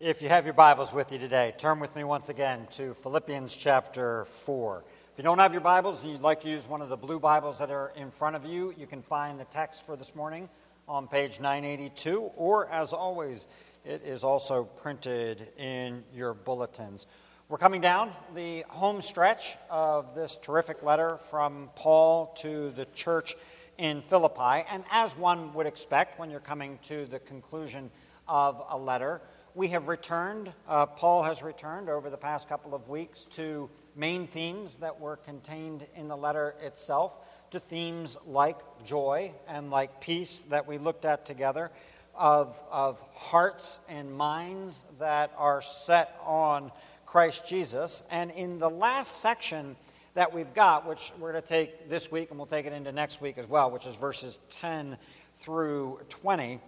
If you have your Bibles with you today, turn with me once again to Philippians chapter 4. If you don't have your Bibles and you'd like to use one of the blue Bibles that are in front of you, you can find the text for this morning on page 982, or as always, it is also printed in your bulletins. We're coming down the home stretch of this terrific letter from Paul to the church in Philippi, and as one would expect when you're coming to the conclusion of a letter, we have returned, uh, Paul has returned over the past couple of weeks to main themes that were contained in the letter itself, to themes like joy and like peace that we looked at together, of, of hearts and minds that are set on Christ Jesus. And in the last section that we've got, which we're going to take this week and we'll take it into next week as well, which is verses 10 through 20,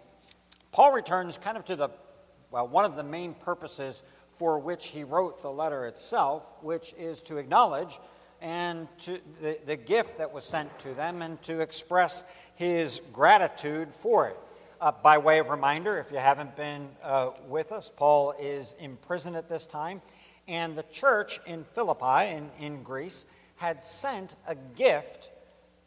Paul returns kind of to the well, one of the main purposes for which he wrote the letter itself, which is to acknowledge and to the, the gift that was sent to them and to express his gratitude for it. Uh, by way of reminder, if you haven't been uh, with us, Paul is in prison at this time, and the church in Philippi, in, in Greece, had sent a gift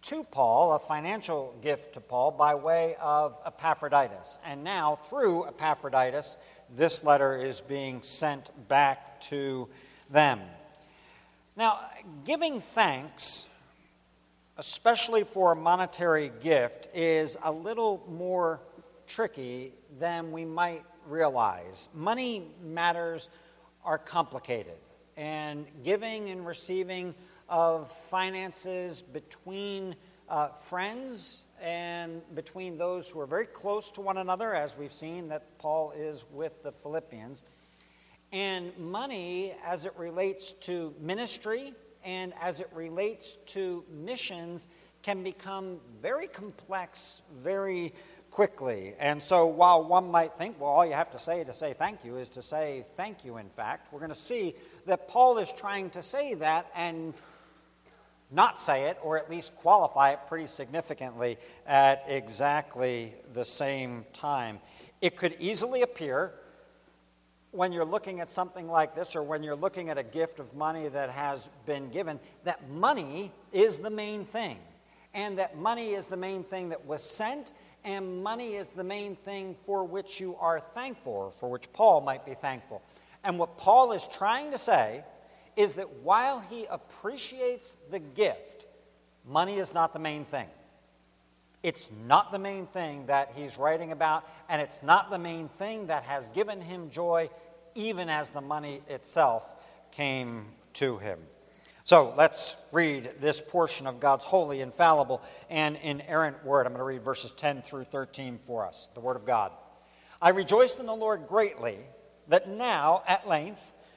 to Paul, a financial gift to Paul, by way of Epaphroditus. And now, through Epaphroditus, this letter is being sent back to them. Now, giving thanks, especially for a monetary gift, is a little more tricky than we might realize. Money matters are complicated, and giving and receiving of finances between uh, friends and between those who are very close to one another, as we've seen that Paul is with the Philippians, and money as it relates to ministry and as it relates to missions can become very complex very quickly. And so, while one might think, well, all you have to say to say thank you is to say thank you, in fact, we're going to see that Paul is trying to say that and not say it, or at least qualify it pretty significantly at exactly the same time. It could easily appear when you're looking at something like this, or when you're looking at a gift of money that has been given, that money is the main thing. And that money is the main thing that was sent, and money is the main thing for which you are thankful, for which Paul might be thankful. And what Paul is trying to say is that while he appreciates the gift, money is not the main thing. It's not the main thing that he's writing about, and it's not the main thing that has given him joy, even as the money itself came to him. So let's read this portion of God's holy, infallible, and inerrant word. I'm going to read verses 10 through 13 for us, the word of God. I rejoiced in the Lord greatly that now, at length,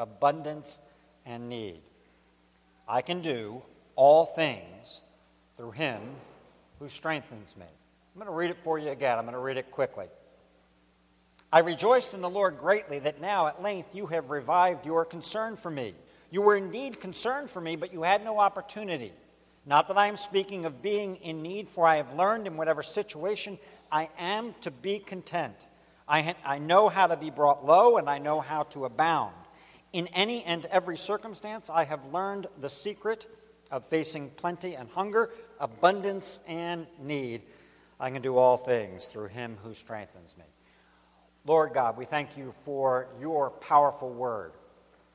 abundance, and need. I can do all things through him who strengthens me. I'm going to read it for you again. I'm going to read it quickly. I rejoiced in the Lord greatly that now at length you have revived your concern for me. You were indeed concerned for me, but you had no opportunity. Not that I am speaking of being in need, for I have learned in whatever situation I am to be content. I, ha- I know how to be brought low, and I know how to abound. In any and every circumstance, I have learned the secret of facing plenty and hunger, abundance and need. I can do all things through him who strengthens me. Lord God, we thank you for your powerful word.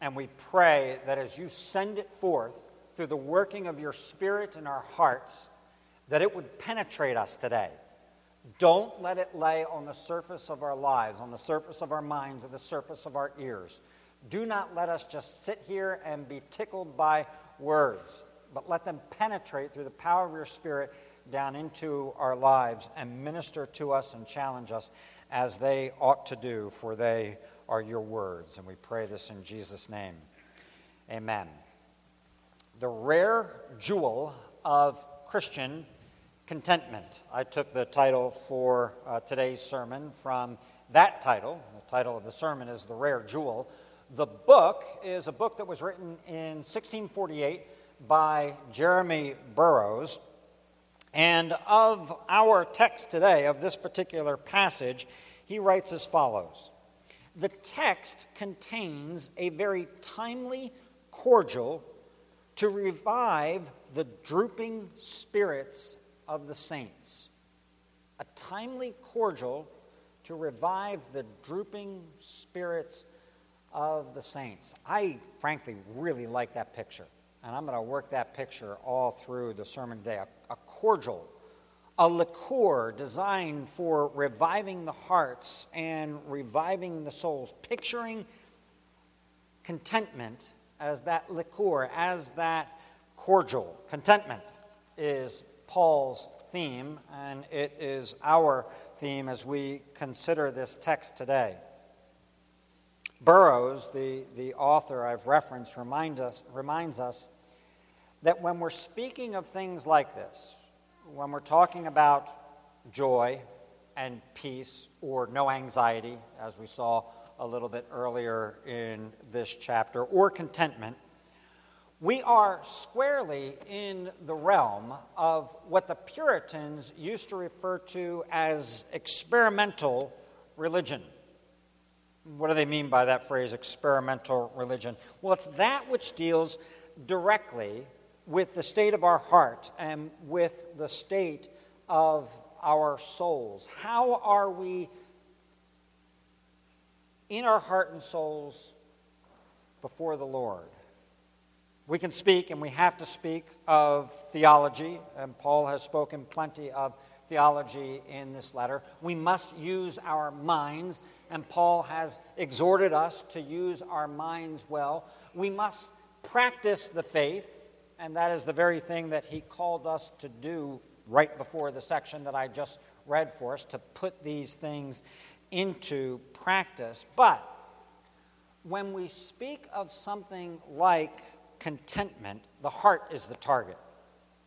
And we pray that as you send it forth through the working of your spirit in our hearts, that it would penetrate us today. Don't let it lay on the surface of our lives, on the surface of our minds, or the surface of our ears. Do not let us just sit here and be tickled by words, but let them penetrate through the power of your Spirit down into our lives and minister to us and challenge us as they ought to do, for they are your words. And we pray this in Jesus' name. Amen. The rare jewel of Christian contentment. I took the title for uh, today's sermon from that title. The title of the sermon is The Rare Jewel. The book is a book that was written in 1648 by Jeremy Burroughs. And of our text today, of this particular passage, he writes as follows The text contains a very timely cordial to revive the drooping spirits of the saints. A timely cordial to revive the drooping spirits of the saints. I frankly really like that picture, and I'm going to work that picture all through the sermon today. A, a cordial, a liqueur designed for reviving the hearts and reviving the souls, picturing contentment as that liqueur, as that cordial. Contentment is Paul's theme, and it is our theme as we consider this text today. Burroughs, the, the author I've referenced, remind us, reminds us that when we're speaking of things like this, when we're talking about joy and peace or no anxiety, as we saw a little bit earlier in this chapter, or contentment, we are squarely in the realm of what the Puritans used to refer to as experimental religion. What do they mean by that phrase, experimental religion? Well, it's that which deals directly with the state of our heart and with the state of our souls. How are we in our heart and souls before the Lord? We can speak, and we have to speak of theology, and Paul has spoken plenty of theology in this letter. We must use our minds, and Paul has exhorted us to use our minds well. We must practice the faith, and that is the very thing that he called us to do right before the section that I just read for us to put these things into practice. But when we speak of something like contentment, the heart is the target.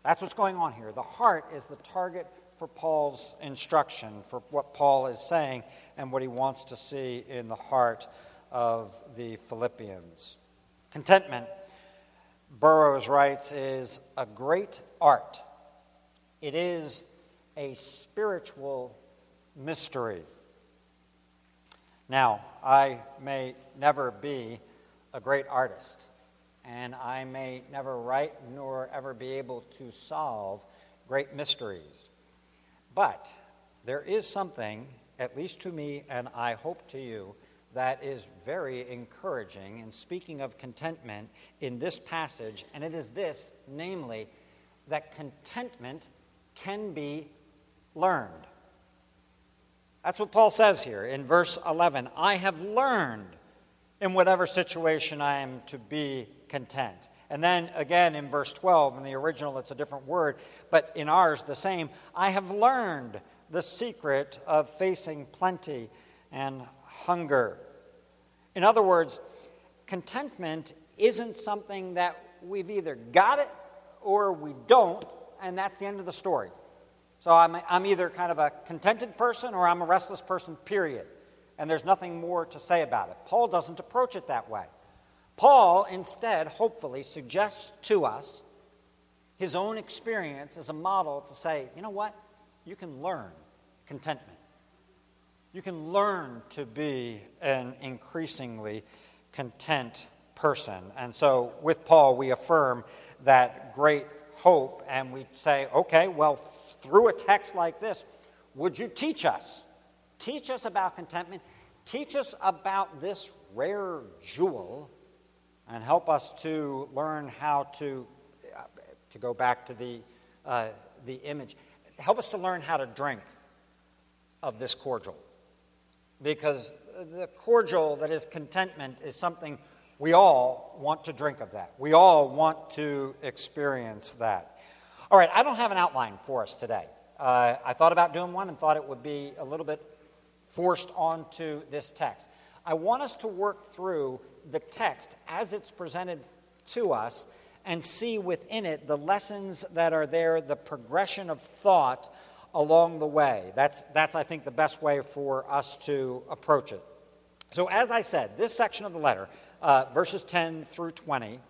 That's what's going on here. The heart is the target for Paul's instruction, for what Paul is saying and what he wants to see in the heart of the Philippians. Contentment, Burroughs writes, is a great art. It is a spiritual mystery. Now, I may never be a great artist and I may never write nor ever be able to solve great mysteries. But there is something, at least to me, and I hope to you, that is very encouraging in speaking of contentment in this passage, and it is this namely, that contentment can be learned. That's what Paul says here in verse 11. I have learned in whatever situation I am to be content. And then again in verse 12, in the original it's a different word, but in ours the same. I have learned the secret of facing plenty and hunger. In other words, contentment isn't something that we've either got it or we don't, and that's the end of the story. So I'm, I'm either kind of a contented person or I'm a restless person, period. And there's nothing more to say about it. Paul doesn't approach it that way. Paul instead, hopefully, suggests to us his own experience as a model to say, you know what? You can learn contentment. You can learn to be an increasingly content person. And so, with Paul, we affirm that great hope and we say, okay, well, through a text like this, would you teach us? Teach us about contentment. Teach us about this rare jewel and help us to learn how to, uh, to go back to the, uh, the image, help us to learn how to drink of this cordial. Because the cordial that is contentment is something we all want to drink of that. We all want to experience that. All right, I don't have an outline for us today. Uh, I thought about doing one and thought it would be a little bit forced onto this text. I want us to work through the text as it's presented to us and see within it the lessons that are there, the progression of thought along the way. That's, that's I think, the best way for us to approach it. So, as I said, this section of the letter, uh, verses 10 through 20,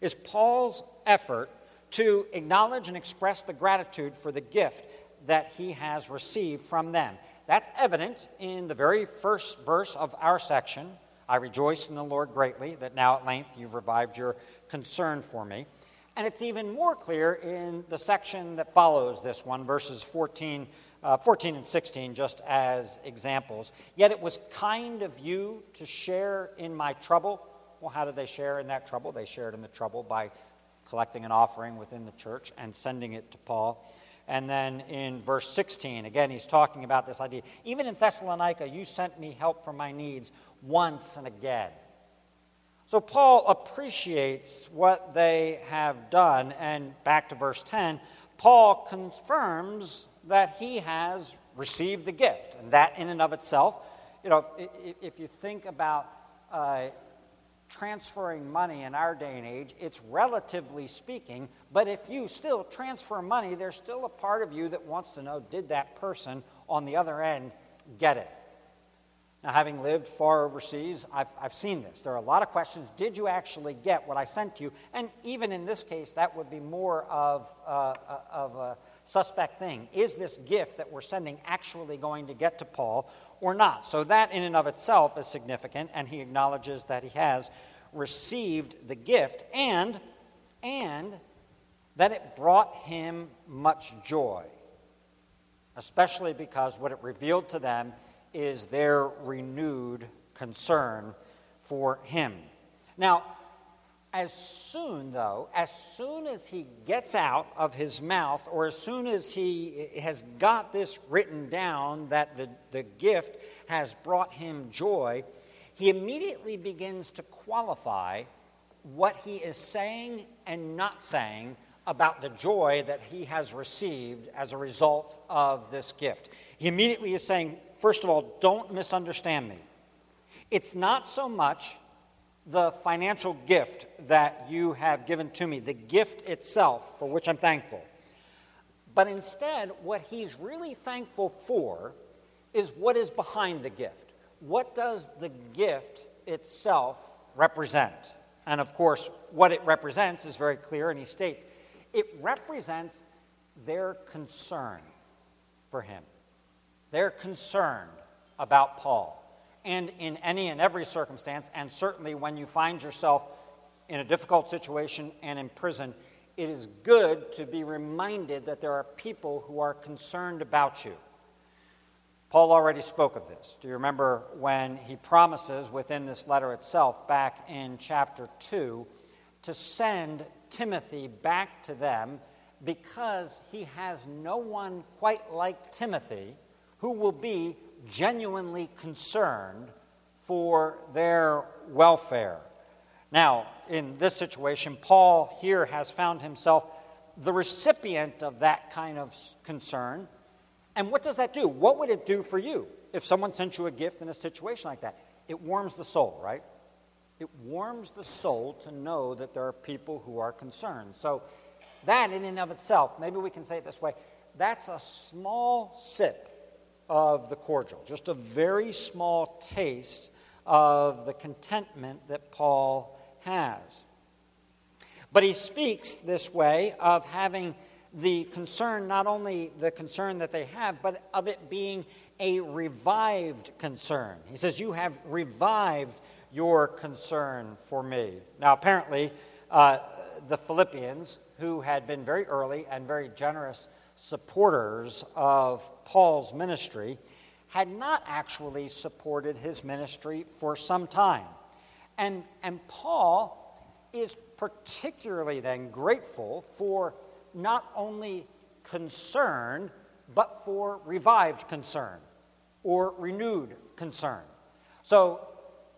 is Paul's effort to acknowledge and express the gratitude for the gift that he has received from them. That's evident in the very first verse of our section. I rejoice in the Lord greatly that now at length you've revived your concern for me. And it's even more clear in the section that follows this one, verses 14, uh, 14 and 16, just as examples. Yet it was kind of you to share in my trouble. Well, how did they share in that trouble? They shared in the trouble by collecting an offering within the church and sending it to Paul. And then in verse 16, again, he's talking about this idea. Even in Thessalonica, you sent me help for my needs once and again. So Paul appreciates what they have done. And back to verse 10, Paul confirms that he has received the gift. And that, in and of itself, you know, if, if you think about uh, transferring money in our day and age, it's relatively speaking, but if you still transfer money, there's still a part of you that wants to know did that person on the other end get it? Now, having lived far overseas, I've, I've seen this. There are a lot of questions. Did you actually get what I sent to you? And even in this case, that would be more of, uh, uh of a suspect thing. Is this gift that we're sending actually going to get to Paul or not? So, that in and of itself is significant, and he acknowledges that he has received the gift and, and that it brought him much joy, especially because what it revealed to them is their renewed concern for him. Now, as soon, though, as soon as he gets out of his mouth, or as soon as he has got this written down that the, the gift has brought him joy, he immediately begins to qualify what he is saying and not saying about the joy that he has received as a result of this gift. He immediately is saying, first of all, don't misunderstand me. It's not so much the financial gift that you have given to me, the gift itself, for which I'm thankful. But instead, what he's really thankful for is what is behind the gift. What does the gift itself represent? And of course, what it represents is very clear, and he states it represents their concern for him. They're concerned about Paul. And in any and every circumstance, and certainly when you find yourself in a difficult situation and in prison, it is good to be reminded that there are people who are concerned about you. Paul already spoke of this. Do you remember when he promises within this letter itself, back in chapter 2, to send Timothy back to them because he has no one quite like Timothy who will be genuinely concerned for their welfare. Now, in this situation, Paul here has found himself the recipient of that kind of concern. And what does that do? What would it do for you if someone sent you a gift in a situation like that? It warms the soul, right? It warms the soul to know that there are people who are concerned. So, that in and of itself, maybe we can say it this way that's a small sip of the cordial, just a very small taste of the contentment that Paul has. But he speaks this way of having the concern, not only the concern that they have, but of it being a revived concern. He says, You have revived your concern for me. Now, apparently, uh, the Philippians, who had been very early and very generous supporters of Paul's ministry had not actually supported his ministry for some time. And, and Paul is particularly then grateful for not only concern, but for revived concern or renewed concern. So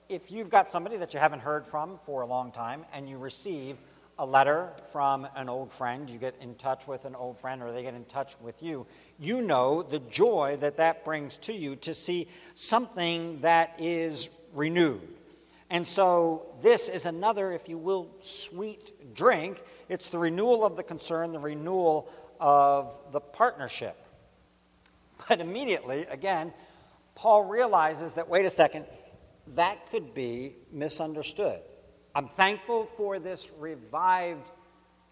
if you've got somebody that you haven't heard from for a long time and you receive a letter from an old friend, you get in touch with an old friend, or they get in touch with you, you know the joy that that brings to you to see something that is renewed. And so, this is another, if you will, sweet drink. It's the renewal of the concern, the renewal of the partnership. But immediately, again, Paul realizes that, wait a second, that could be misunderstood. I'm thankful for this revived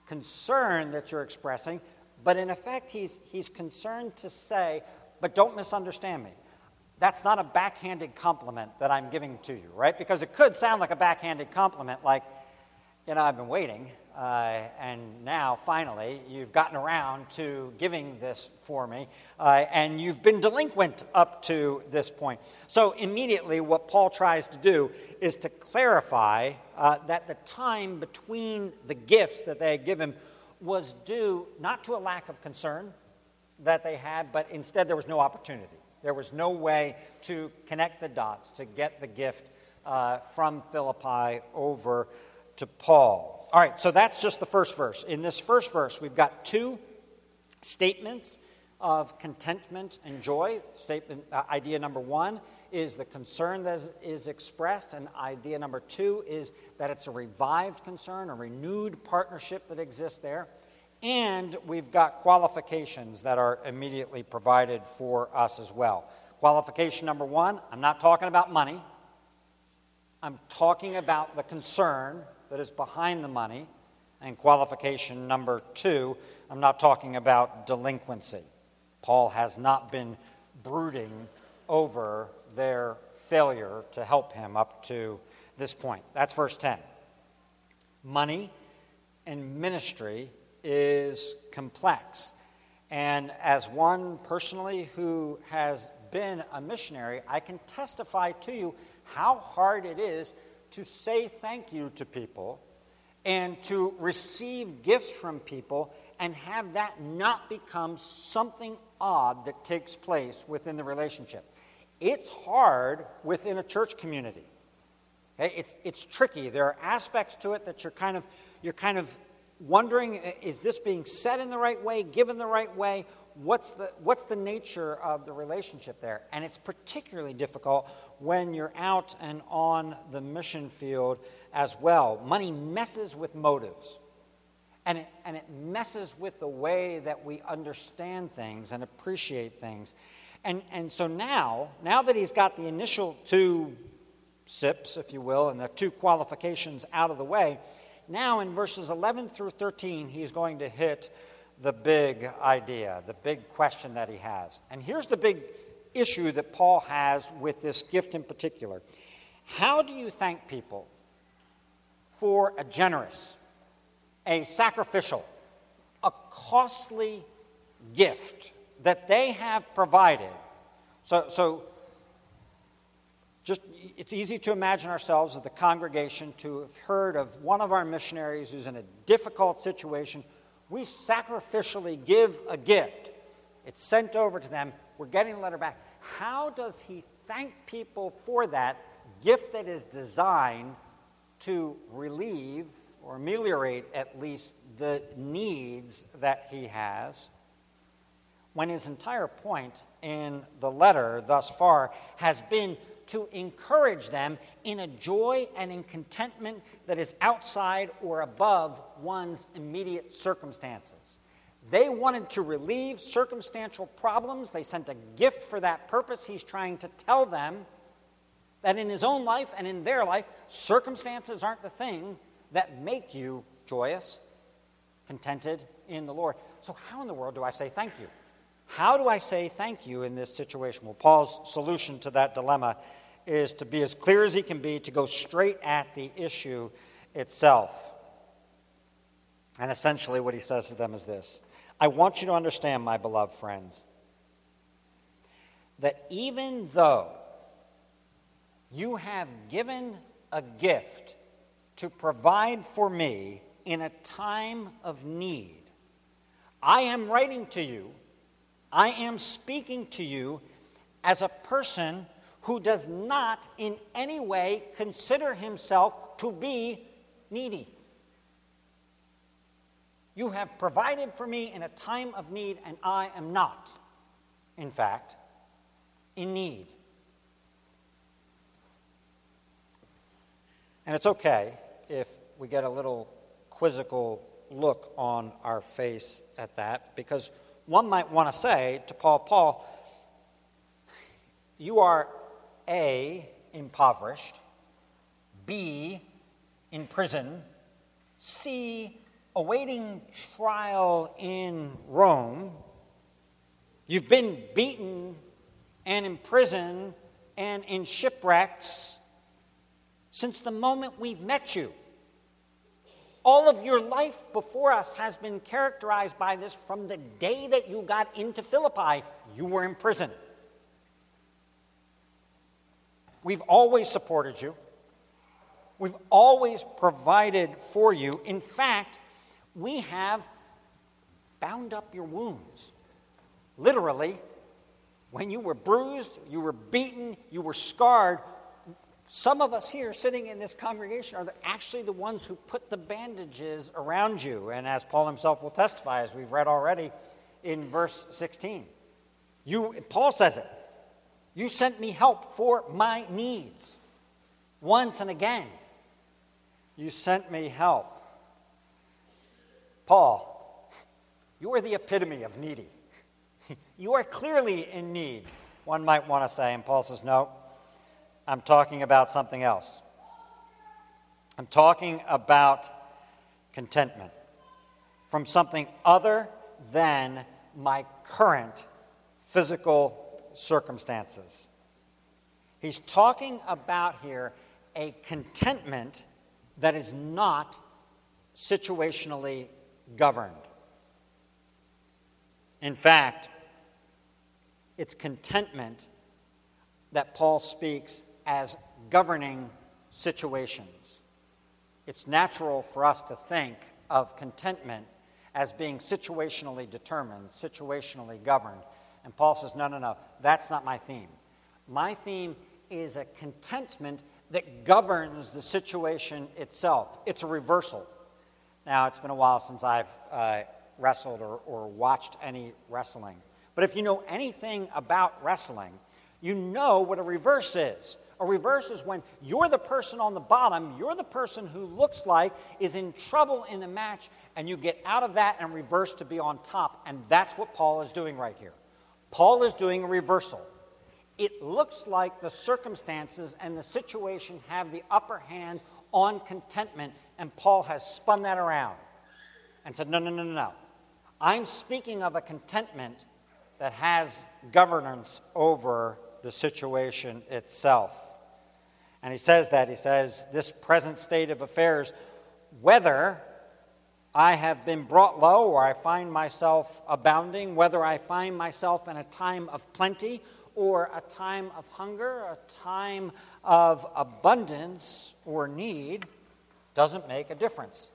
concern that you're expressing, but in effect, he's, he's concerned to say, but don't misunderstand me. That's not a backhanded compliment that I'm giving to you, right? Because it could sound like a backhanded compliment, like, you know, I've been waiting, uh, and now finally you've gotten around to giving this for me, uh, and you've been delinquent up to this point. So, immediately, what Paul tries to do is to clarify uh, that the time between the gifts that they had given was due not to a lack of concern that they had, but instead there was no opportunity. There was no way to connect the dots, to get the gift uh, from Philippi over to Paul. All right, so that's just the first verse. In this first verse, we've got two statements of contentment and joy. Statement, uh, idea number one is the concern that is, is expressed, and idea number two is that it's a revived concern, a renewed partnership that exists there. And we've got qualifications that are immediately provided for us as well. Qualification number one I'm not talking about money, I'm talking about the concern that is behind the money. And qualification number two I'm not talking about delinquency. Paul has not been brooding over their failure to help him up to this point. That's verse 10. Money and ministry is complex. And as one personally who has been a missionary, I can testify to you how hard it is to say thank you to people and to receive gifts from people and have that not become something odd that takes place within the relationship. It's hard within a church community. It's, it's tricky. There are aspects to it that you're kind of, you're kind of wondering is this being said in the right way, given the right way? What's the, what's the nature of the relationship there? And it's particularly difficult when you're out and on the mission field as well. Money messes with motives. And it, and it messes with the way that we understand things and appreciate things. And, and so now, now that he's got the initial two sips, if you will, and the two qualifications out of the way, now, in verses 11 through 13, he's going to hit the big idea, the big question that he has. And here's the big issue that Paul has with this gift in particular. How do you thank people for a generous, a sacrificial, a costly gift that they have provided? So, so just it's easy to imagine ourselves as the congregation to have heard of one of our missionaries who's in a difficult situation. We sacrificially give a gift. It's sent over to them. We're getting the letter back. How does he thank people for that gift that is designed to relieve or ameliorate at least the needs that he has? When his entire point in the letter thus far has been to encourage them in a joy and in contentment that is outside or above one's immediate circumstances. They wanted to relieve circumstantial problems. They sent a gift for that purpose. He's trying to tell them that in his own life and in their life, circumstances aren't the thing that make you joyous, contented in the Lord. So, how in the world do I say thank you? How do I say thank you in this situation? Well, Paul's solution to that dilemma is to be as clear as he can be, to go straight at the issue itself. And essentially, what he says to them is this I want you to understand, my beloved friends, that even though you have given a gift to provide for me in a time of need, I am writing to you, I am speaking to you as a person who does not in any way consider himself to be needy. You have provided for me in a time of need, and I am not, in fact, in need. And it's okay if we get a little quizzical look on our face at that, because one might want to say to Paul, Paul, you are A, impoverished, B, in prison, C, awaiting trial in Rome. You've been beaten and imprisoned and in shipwrecks since the moment we've met you. All of your life before us has been characterized by this from the day that you got into Philippi, you were in prison. We've always supported you. We've always provided for you. In fact, we have bound up your wounds. Literally, when you were bruised, you were beaten, you were scarred, some of us here sitting in this congregation are actually the ones who put the bandages around you. And as Paul himself will testify, as we've read already in verse 16, you, Paul says it, you sent me help for my needs. Once and again, you sent me help. Paul, you are the epitome of needy. you are clearly in need, one might want to say. And Paul says, No, I'm talking about something else. I'm talking about contentment from something other than my current physical circumstances. He's talking about here a contentment that is not situationally governed. In fact, it's contentment that Paul speaks as governing situations. It's natural for us to think of contentment as being situationally determined, situationally governed. And Paul says, no, no, no, that's not my theme. My theme is a contentment that governs the situation itself. It's a reversal. Now, it's been a while since I've uh, wrestled or, or watched any wrestling. But if you know anything about wrestling, you know what a reverse is. A reverse is when you're the person on the bottom, you're the person who looks like is in trouble in the match, and you get out of that and reverse to be on top. And that's what Paul is doing right here. Paul is doing a reversal. It looks like the circumstances and the situation have the upper hand on contentment, and Paul has spun that around and said, No, no, no, no, no. I'm speaking of a contentment that has governance over the situation itself. And he says that. He says, This present state of affairs, whether I have been brought low or I find myself abounding, whether I find myself in a time of plenty or a time of hunger, a time of abundance or need, doesn't make a difference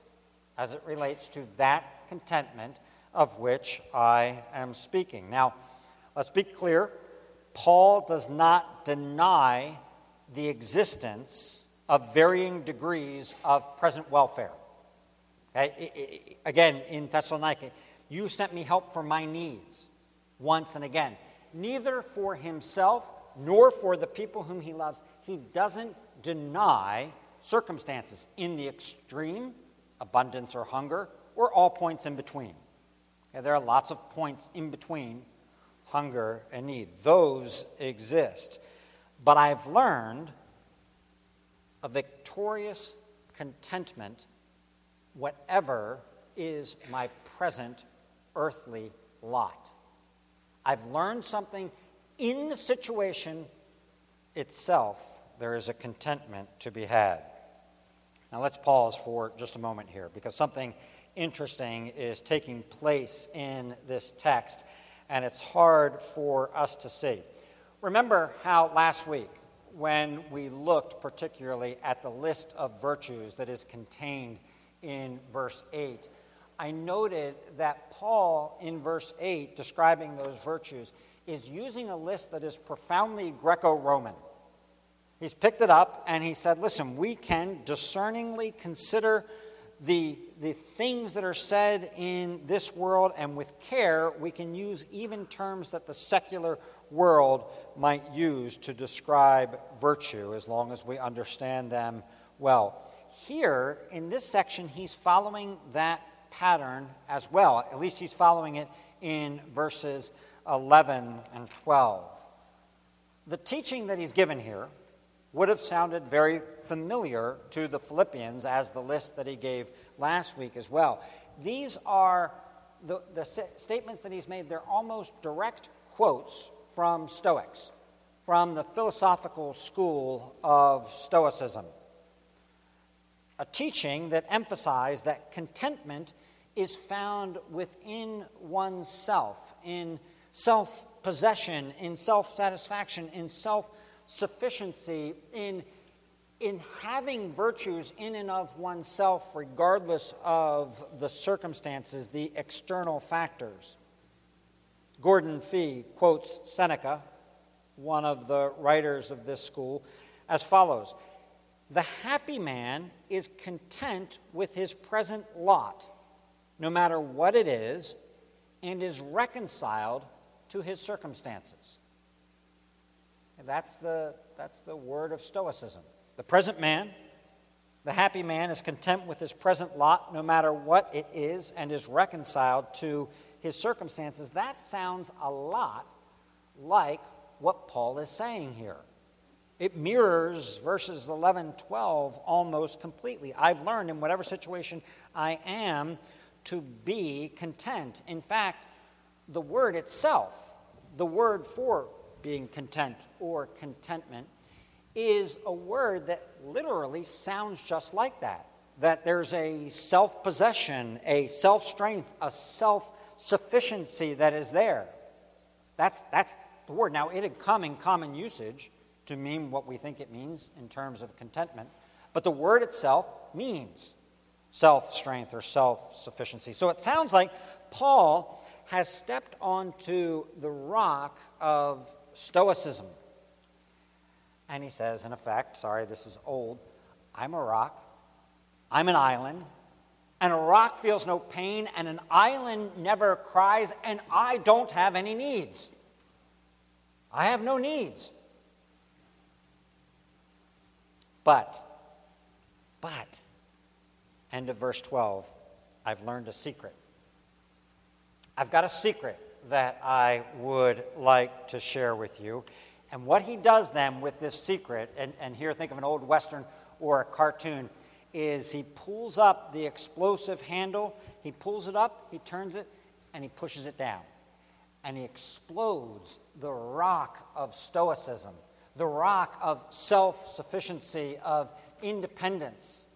as it relates to that contentment of which I am speaking. Now, let's be clear Paul does not deny the existence of varying degrees of present welfare. Again, in Thessalonica, you sent me help for my needs once and again. Neither for himself nor for the people whom he loves. He doesn't deny circumstances in the extreme, abundance or hunger, or all points in between. Okay? There are lots of points in between hunger and need. Those exist. But I've learned a victorious contentment, whatever is my present earthly lot. I've learned something in the situation itself, there is a contentment to be had. Now let's pause for just a moment here because something interesting is taking place in this text, and it's hard for us to see. Remember how last week, when we looked particularly at the list of virtues that is contained in verse 8, I noted that Paul, in verse 8, describing those virtues, is using a list that is profoundly Greco Roman. He's picked it up and he said, Listen, we can discerningly consider the, the things that are said in this world, and with care, we can use even terms that the secular world might use to describe virtue as long as we understand them well. Here in this section, he's following that pattern as well. At least he's following it in verses 11 and 12. The teaching that he's given here would have sounded very familiar to the Philippians as the list that he gave last week as well. These are the, the statements that he's made, they're almost direct quotes from Stoics, from the philosophical school of Stoicism. A teaching that emphasized that contentment is found within oneself, in self possession, in self satisfaction, in self sufficiency, in, in having virtues in and of oneself, regardless of the circumstances, the external factors. Gordon Fee quotes Seneca, one of the writers of this school, as follows The happy man is content with his present lot, no matter what it is, and is reconciled to his circumstances. And that's the, that's the word of Stoicism. The present man, the happy man, is content with his present lot, no matter what it is, and is reconciled to his circumstances. That sounds a lot like what Paul is saying here. It mirrors verses 11, 12 almost completely. I've learned in whatever situation I am to be content. In fact, the word itself, the word for being content or contentment, is a word that literally sounds just like that. That there's a self possession, a self strength, a self sufficiency that is there. That's, that's the word. Now, it had come in common usage to mean what we think it means in terms of contentment, but the word itself means self strength or self sufficiency. So it sounds like Paul has stepped onto the rock of Stoicism. And he says, in effect, sorry, this is old, I'm a rock, I'm an island, and a rock feels no pain, and an island never cries, and I don't have any needs. I have no needs. But, but, end of verse 12, I've learned a secret. I've got a secret that I would like to share with you. And what he does then with this secret, and, and here think of an old Western or a cartoon, is he pulls up the explosive handle, he pulls it up, he turns it, and he pushes it down. And he explodes the rock of stoicism, the rock of self sufficiency, of independence,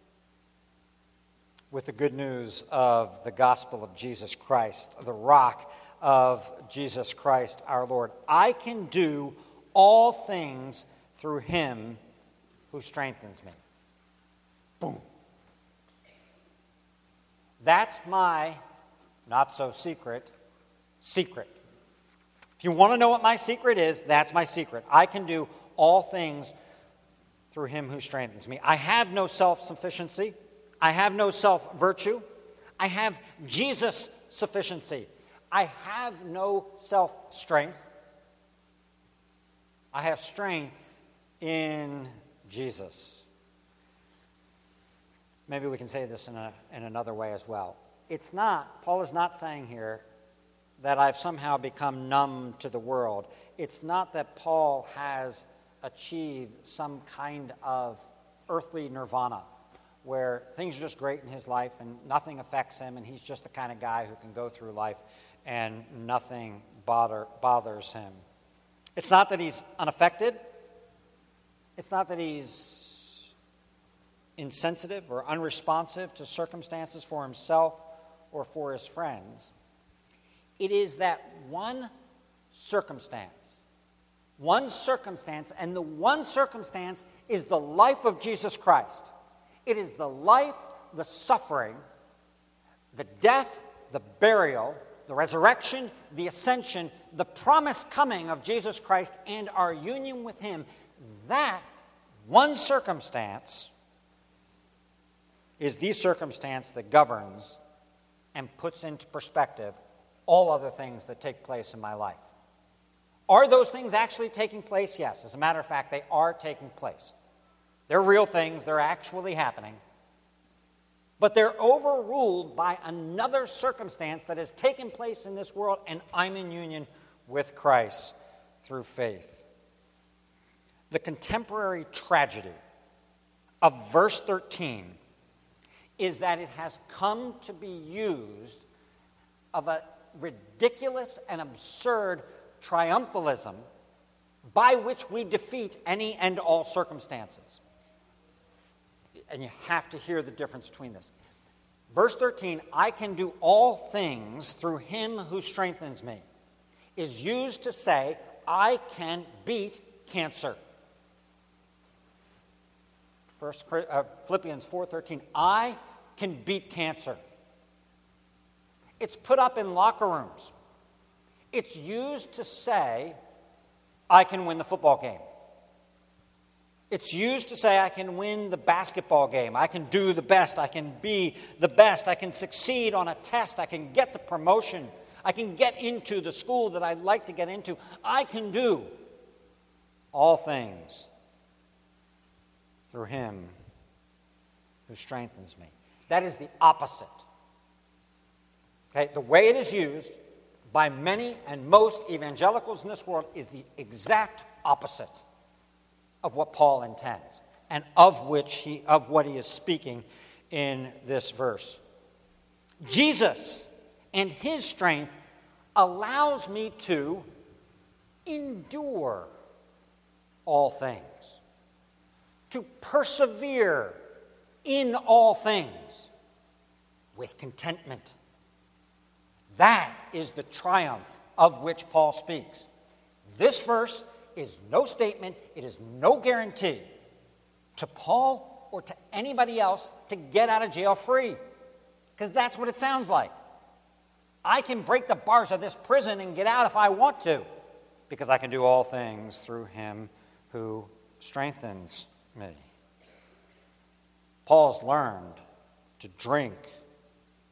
with the good news of the gospel of Jesus Christ, the rock of Jesus Christ our Lord. I can do all things through him who strengthens me. Boom. That's my not so secret secret. If you want to know what my secret is, that's my secret. I can do all things through him who strengthens me. I have no self sufficiency, I have no self virtue, I have Jesus' sufficiency. I have no self strength. I have strength in Jesus. Maybe we can say this in, a, in another way as well. It's not, Paul is not saying here that I've somehow become numb to the world. It's not that Paul has achieved some kind of earthly nirvana where things are just great in his life and nothing affects him and he's just the kind of guy who can go through life and nothing bother, bothers him. It's not that he's unaffected, it's not that he's insensitive or unresponsive to circumstances for himself or for his friends. It is that one circumstance. One circumstance, and the one circumstance is the life of Jesus Christ. It is the life, the suffering, the death, the burial, the resurrection, the ascension, the promised coming of Jesus Christ, and our union with Him, that one circumstance is the circumstance that governs and puts into perspective all other things that take place in my life. Are those things actually taking place? Yes. As a matter of fact, they are taking place. They're real things, they're actually happening. but they're overruled by another circumstance that has taken place in this world, and I'm in union with Christ through faith. The contemporary tragedy of verse 13 is that it has come to be used of a ridiculous and absurd triumphalism by which we defeat any and all circumstances. And you have to hear the difference between this. Verse 13, I can do all things through him who strengthens me, is used to say, I can beat cancer. First, uh, Philippians 4:13, I can beat cancer. It's put up in locker rooms. It's used to say, I can win the football game. It's used to say, I can win the basketball game. I can do the best. I can be the best. I can succeed on a test. I can get the promotion. I can get into the school that I'd like to get into. I can do all things through Him who strengthens me. That is the opposite. Okay, the way it is used by many and most evangelicals in this world is the exact opposite of what Paul intends and of which he of what he is speaking in this verse. Jesus and his strength allows me to endure all things, to persevere in all things with contentment that is the triumph of which Paul speaks. This verse is no statement, it is no guarantee to Paul or to anybody else to get out of jail free. Because that's what it sounds like. I can break the bars of this prison and get out if I want to, because I can do all things through him who strengthens me. Paul's learned to drink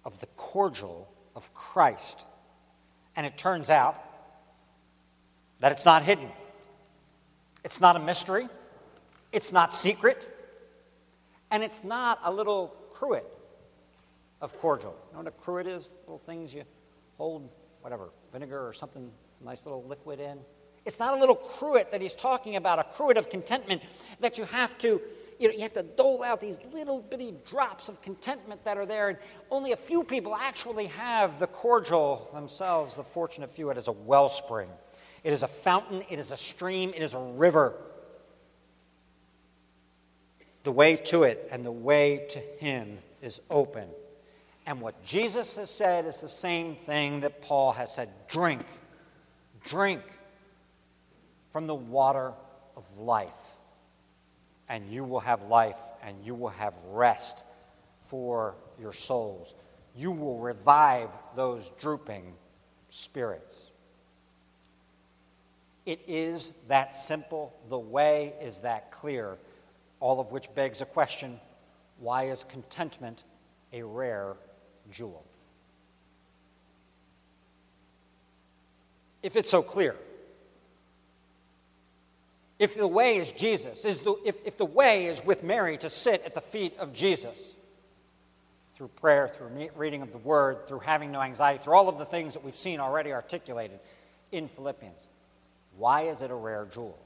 of the cordial of Christ. And it turns out that it's not hidden, it's not a mystery, it's not secret, and it's not a little cruet of cordial. You know what a cruet is? Little things you hold, whatever, vinegar or something, nice little liquid in. It's not a little cruet that he's talking about, a cruet of contentment that you have to you know, you have to dole out these little bitty drops of contentment that are there, and only a few people actually have the cordial themselves, the fortunate few. It is a wellspring, it is a fountain, it is a stream, it is a river. The way to it and the way to Him is open. And what Jesus has said is the same thing that Paul has said. Drink, drink from the water of life and you will have life and you will have rest for your souls. You will revive those drooping spirits. It is that simple. The way is that clear. All of which begs a question why is contentment a rare jewel? If it's so clear, if the way is Jesus, is the, if, if the way is with Mary to sit at the feet of Jesus through prayer, through reading of the word, through having no anxiety, through all of the things that we've seen already articulated in Philippians, why is it a rare jewel?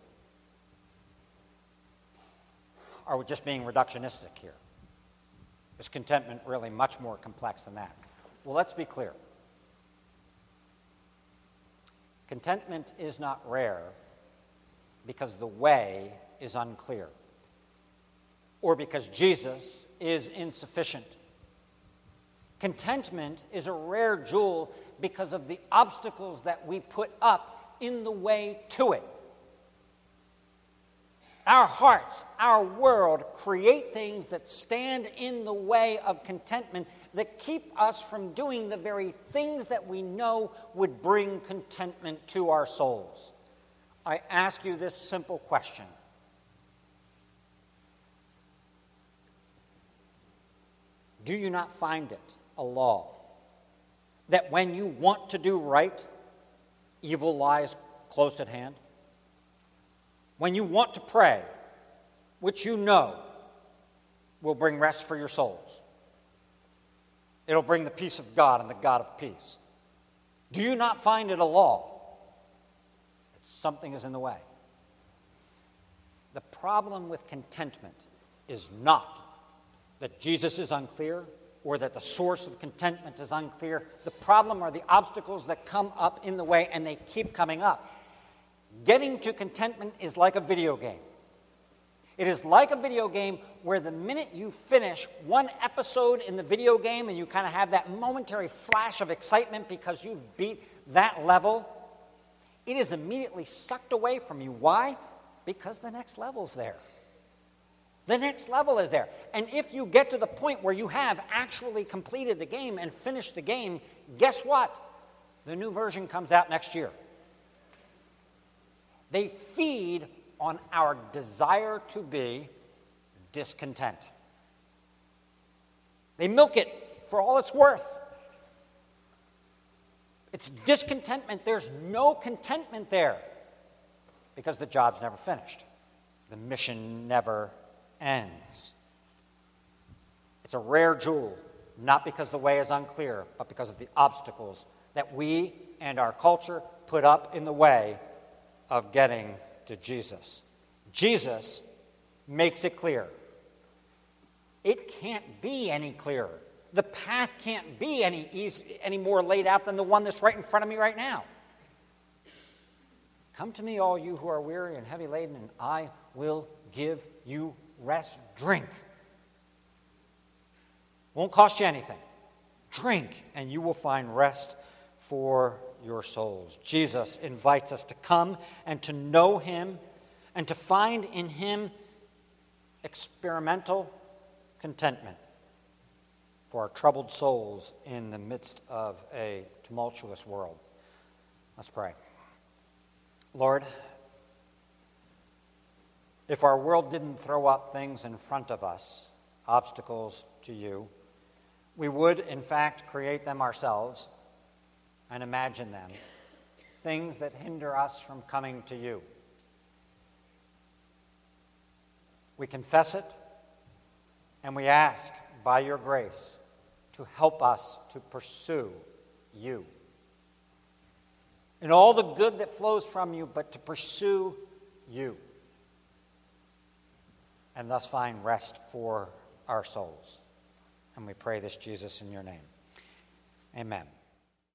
Are we just being reductionistic here? Is contentment really much more complex than that? Well, let's be clear. Contentment is not rare because the way is unclear, or because Jesus is insufficient. Contentment is a rare jewel because of the obstacles that we put up in the way to it. Our hearts, our world create things that stand in the way of contentment that keep us from doing the very things that we know would bring contentment to our souls. I ask you this simple question Do you not find it a law that when you want to do right, evil lies close at hand? When you want to pray, which you know will bring rest for your souls, It'll bring the peace of God and the God of peace. Do you not find it a law something is in the way? The problem with contentment is not that Jesus is unclear or that the source of contentment is unclear. The problem are the obstacles that come up in the way, and they keep coming up. Getting to contentment is like a video game. It is like a video game where the minute you finish one episode in the video game and you kind of have that momentary flash of excitement because you've beat that level, it is immediately sucked away from you. Why? Because the next level's there. The next level is there. And if you get to the point where you have actually completed the game and finished the game, guess what? The new version comes out next year. They feed on our desire to be discontent. They milk it for all it's worth. It's discontentment. There's no contentment there because the job's never finished. The mission never ends. It's a rare jewel, not because the way is unclear, but because of the obstacles that we and our culture put up in the way of getting to Jesus. Jesus makes it clear. It can't be any clearer. The path can't be any, easy, any more laid out than the one that's right in front of me right now. Come to me, all you who are weary and heavy laden, and I will give you rest. Drink. Won't cost you anything. Drink, and you will find rest for your souls. Jesus invites us to come and to know Him and to find in Him experimental contentment for our troubled souls in the midst of a tumultuous world. Let's pray. Lord, if our world didn't throw up things in front of us, obstacles to you, we would, in fact, create them ourselves and imagine them, things that hinder us from coming to you. We confess it and we ask, by your grace, to help us to pursue you. And all the good that flows from you, but to pursue you. And thus find rest for our souls. And we pray this, Jesus, in your name. Amen.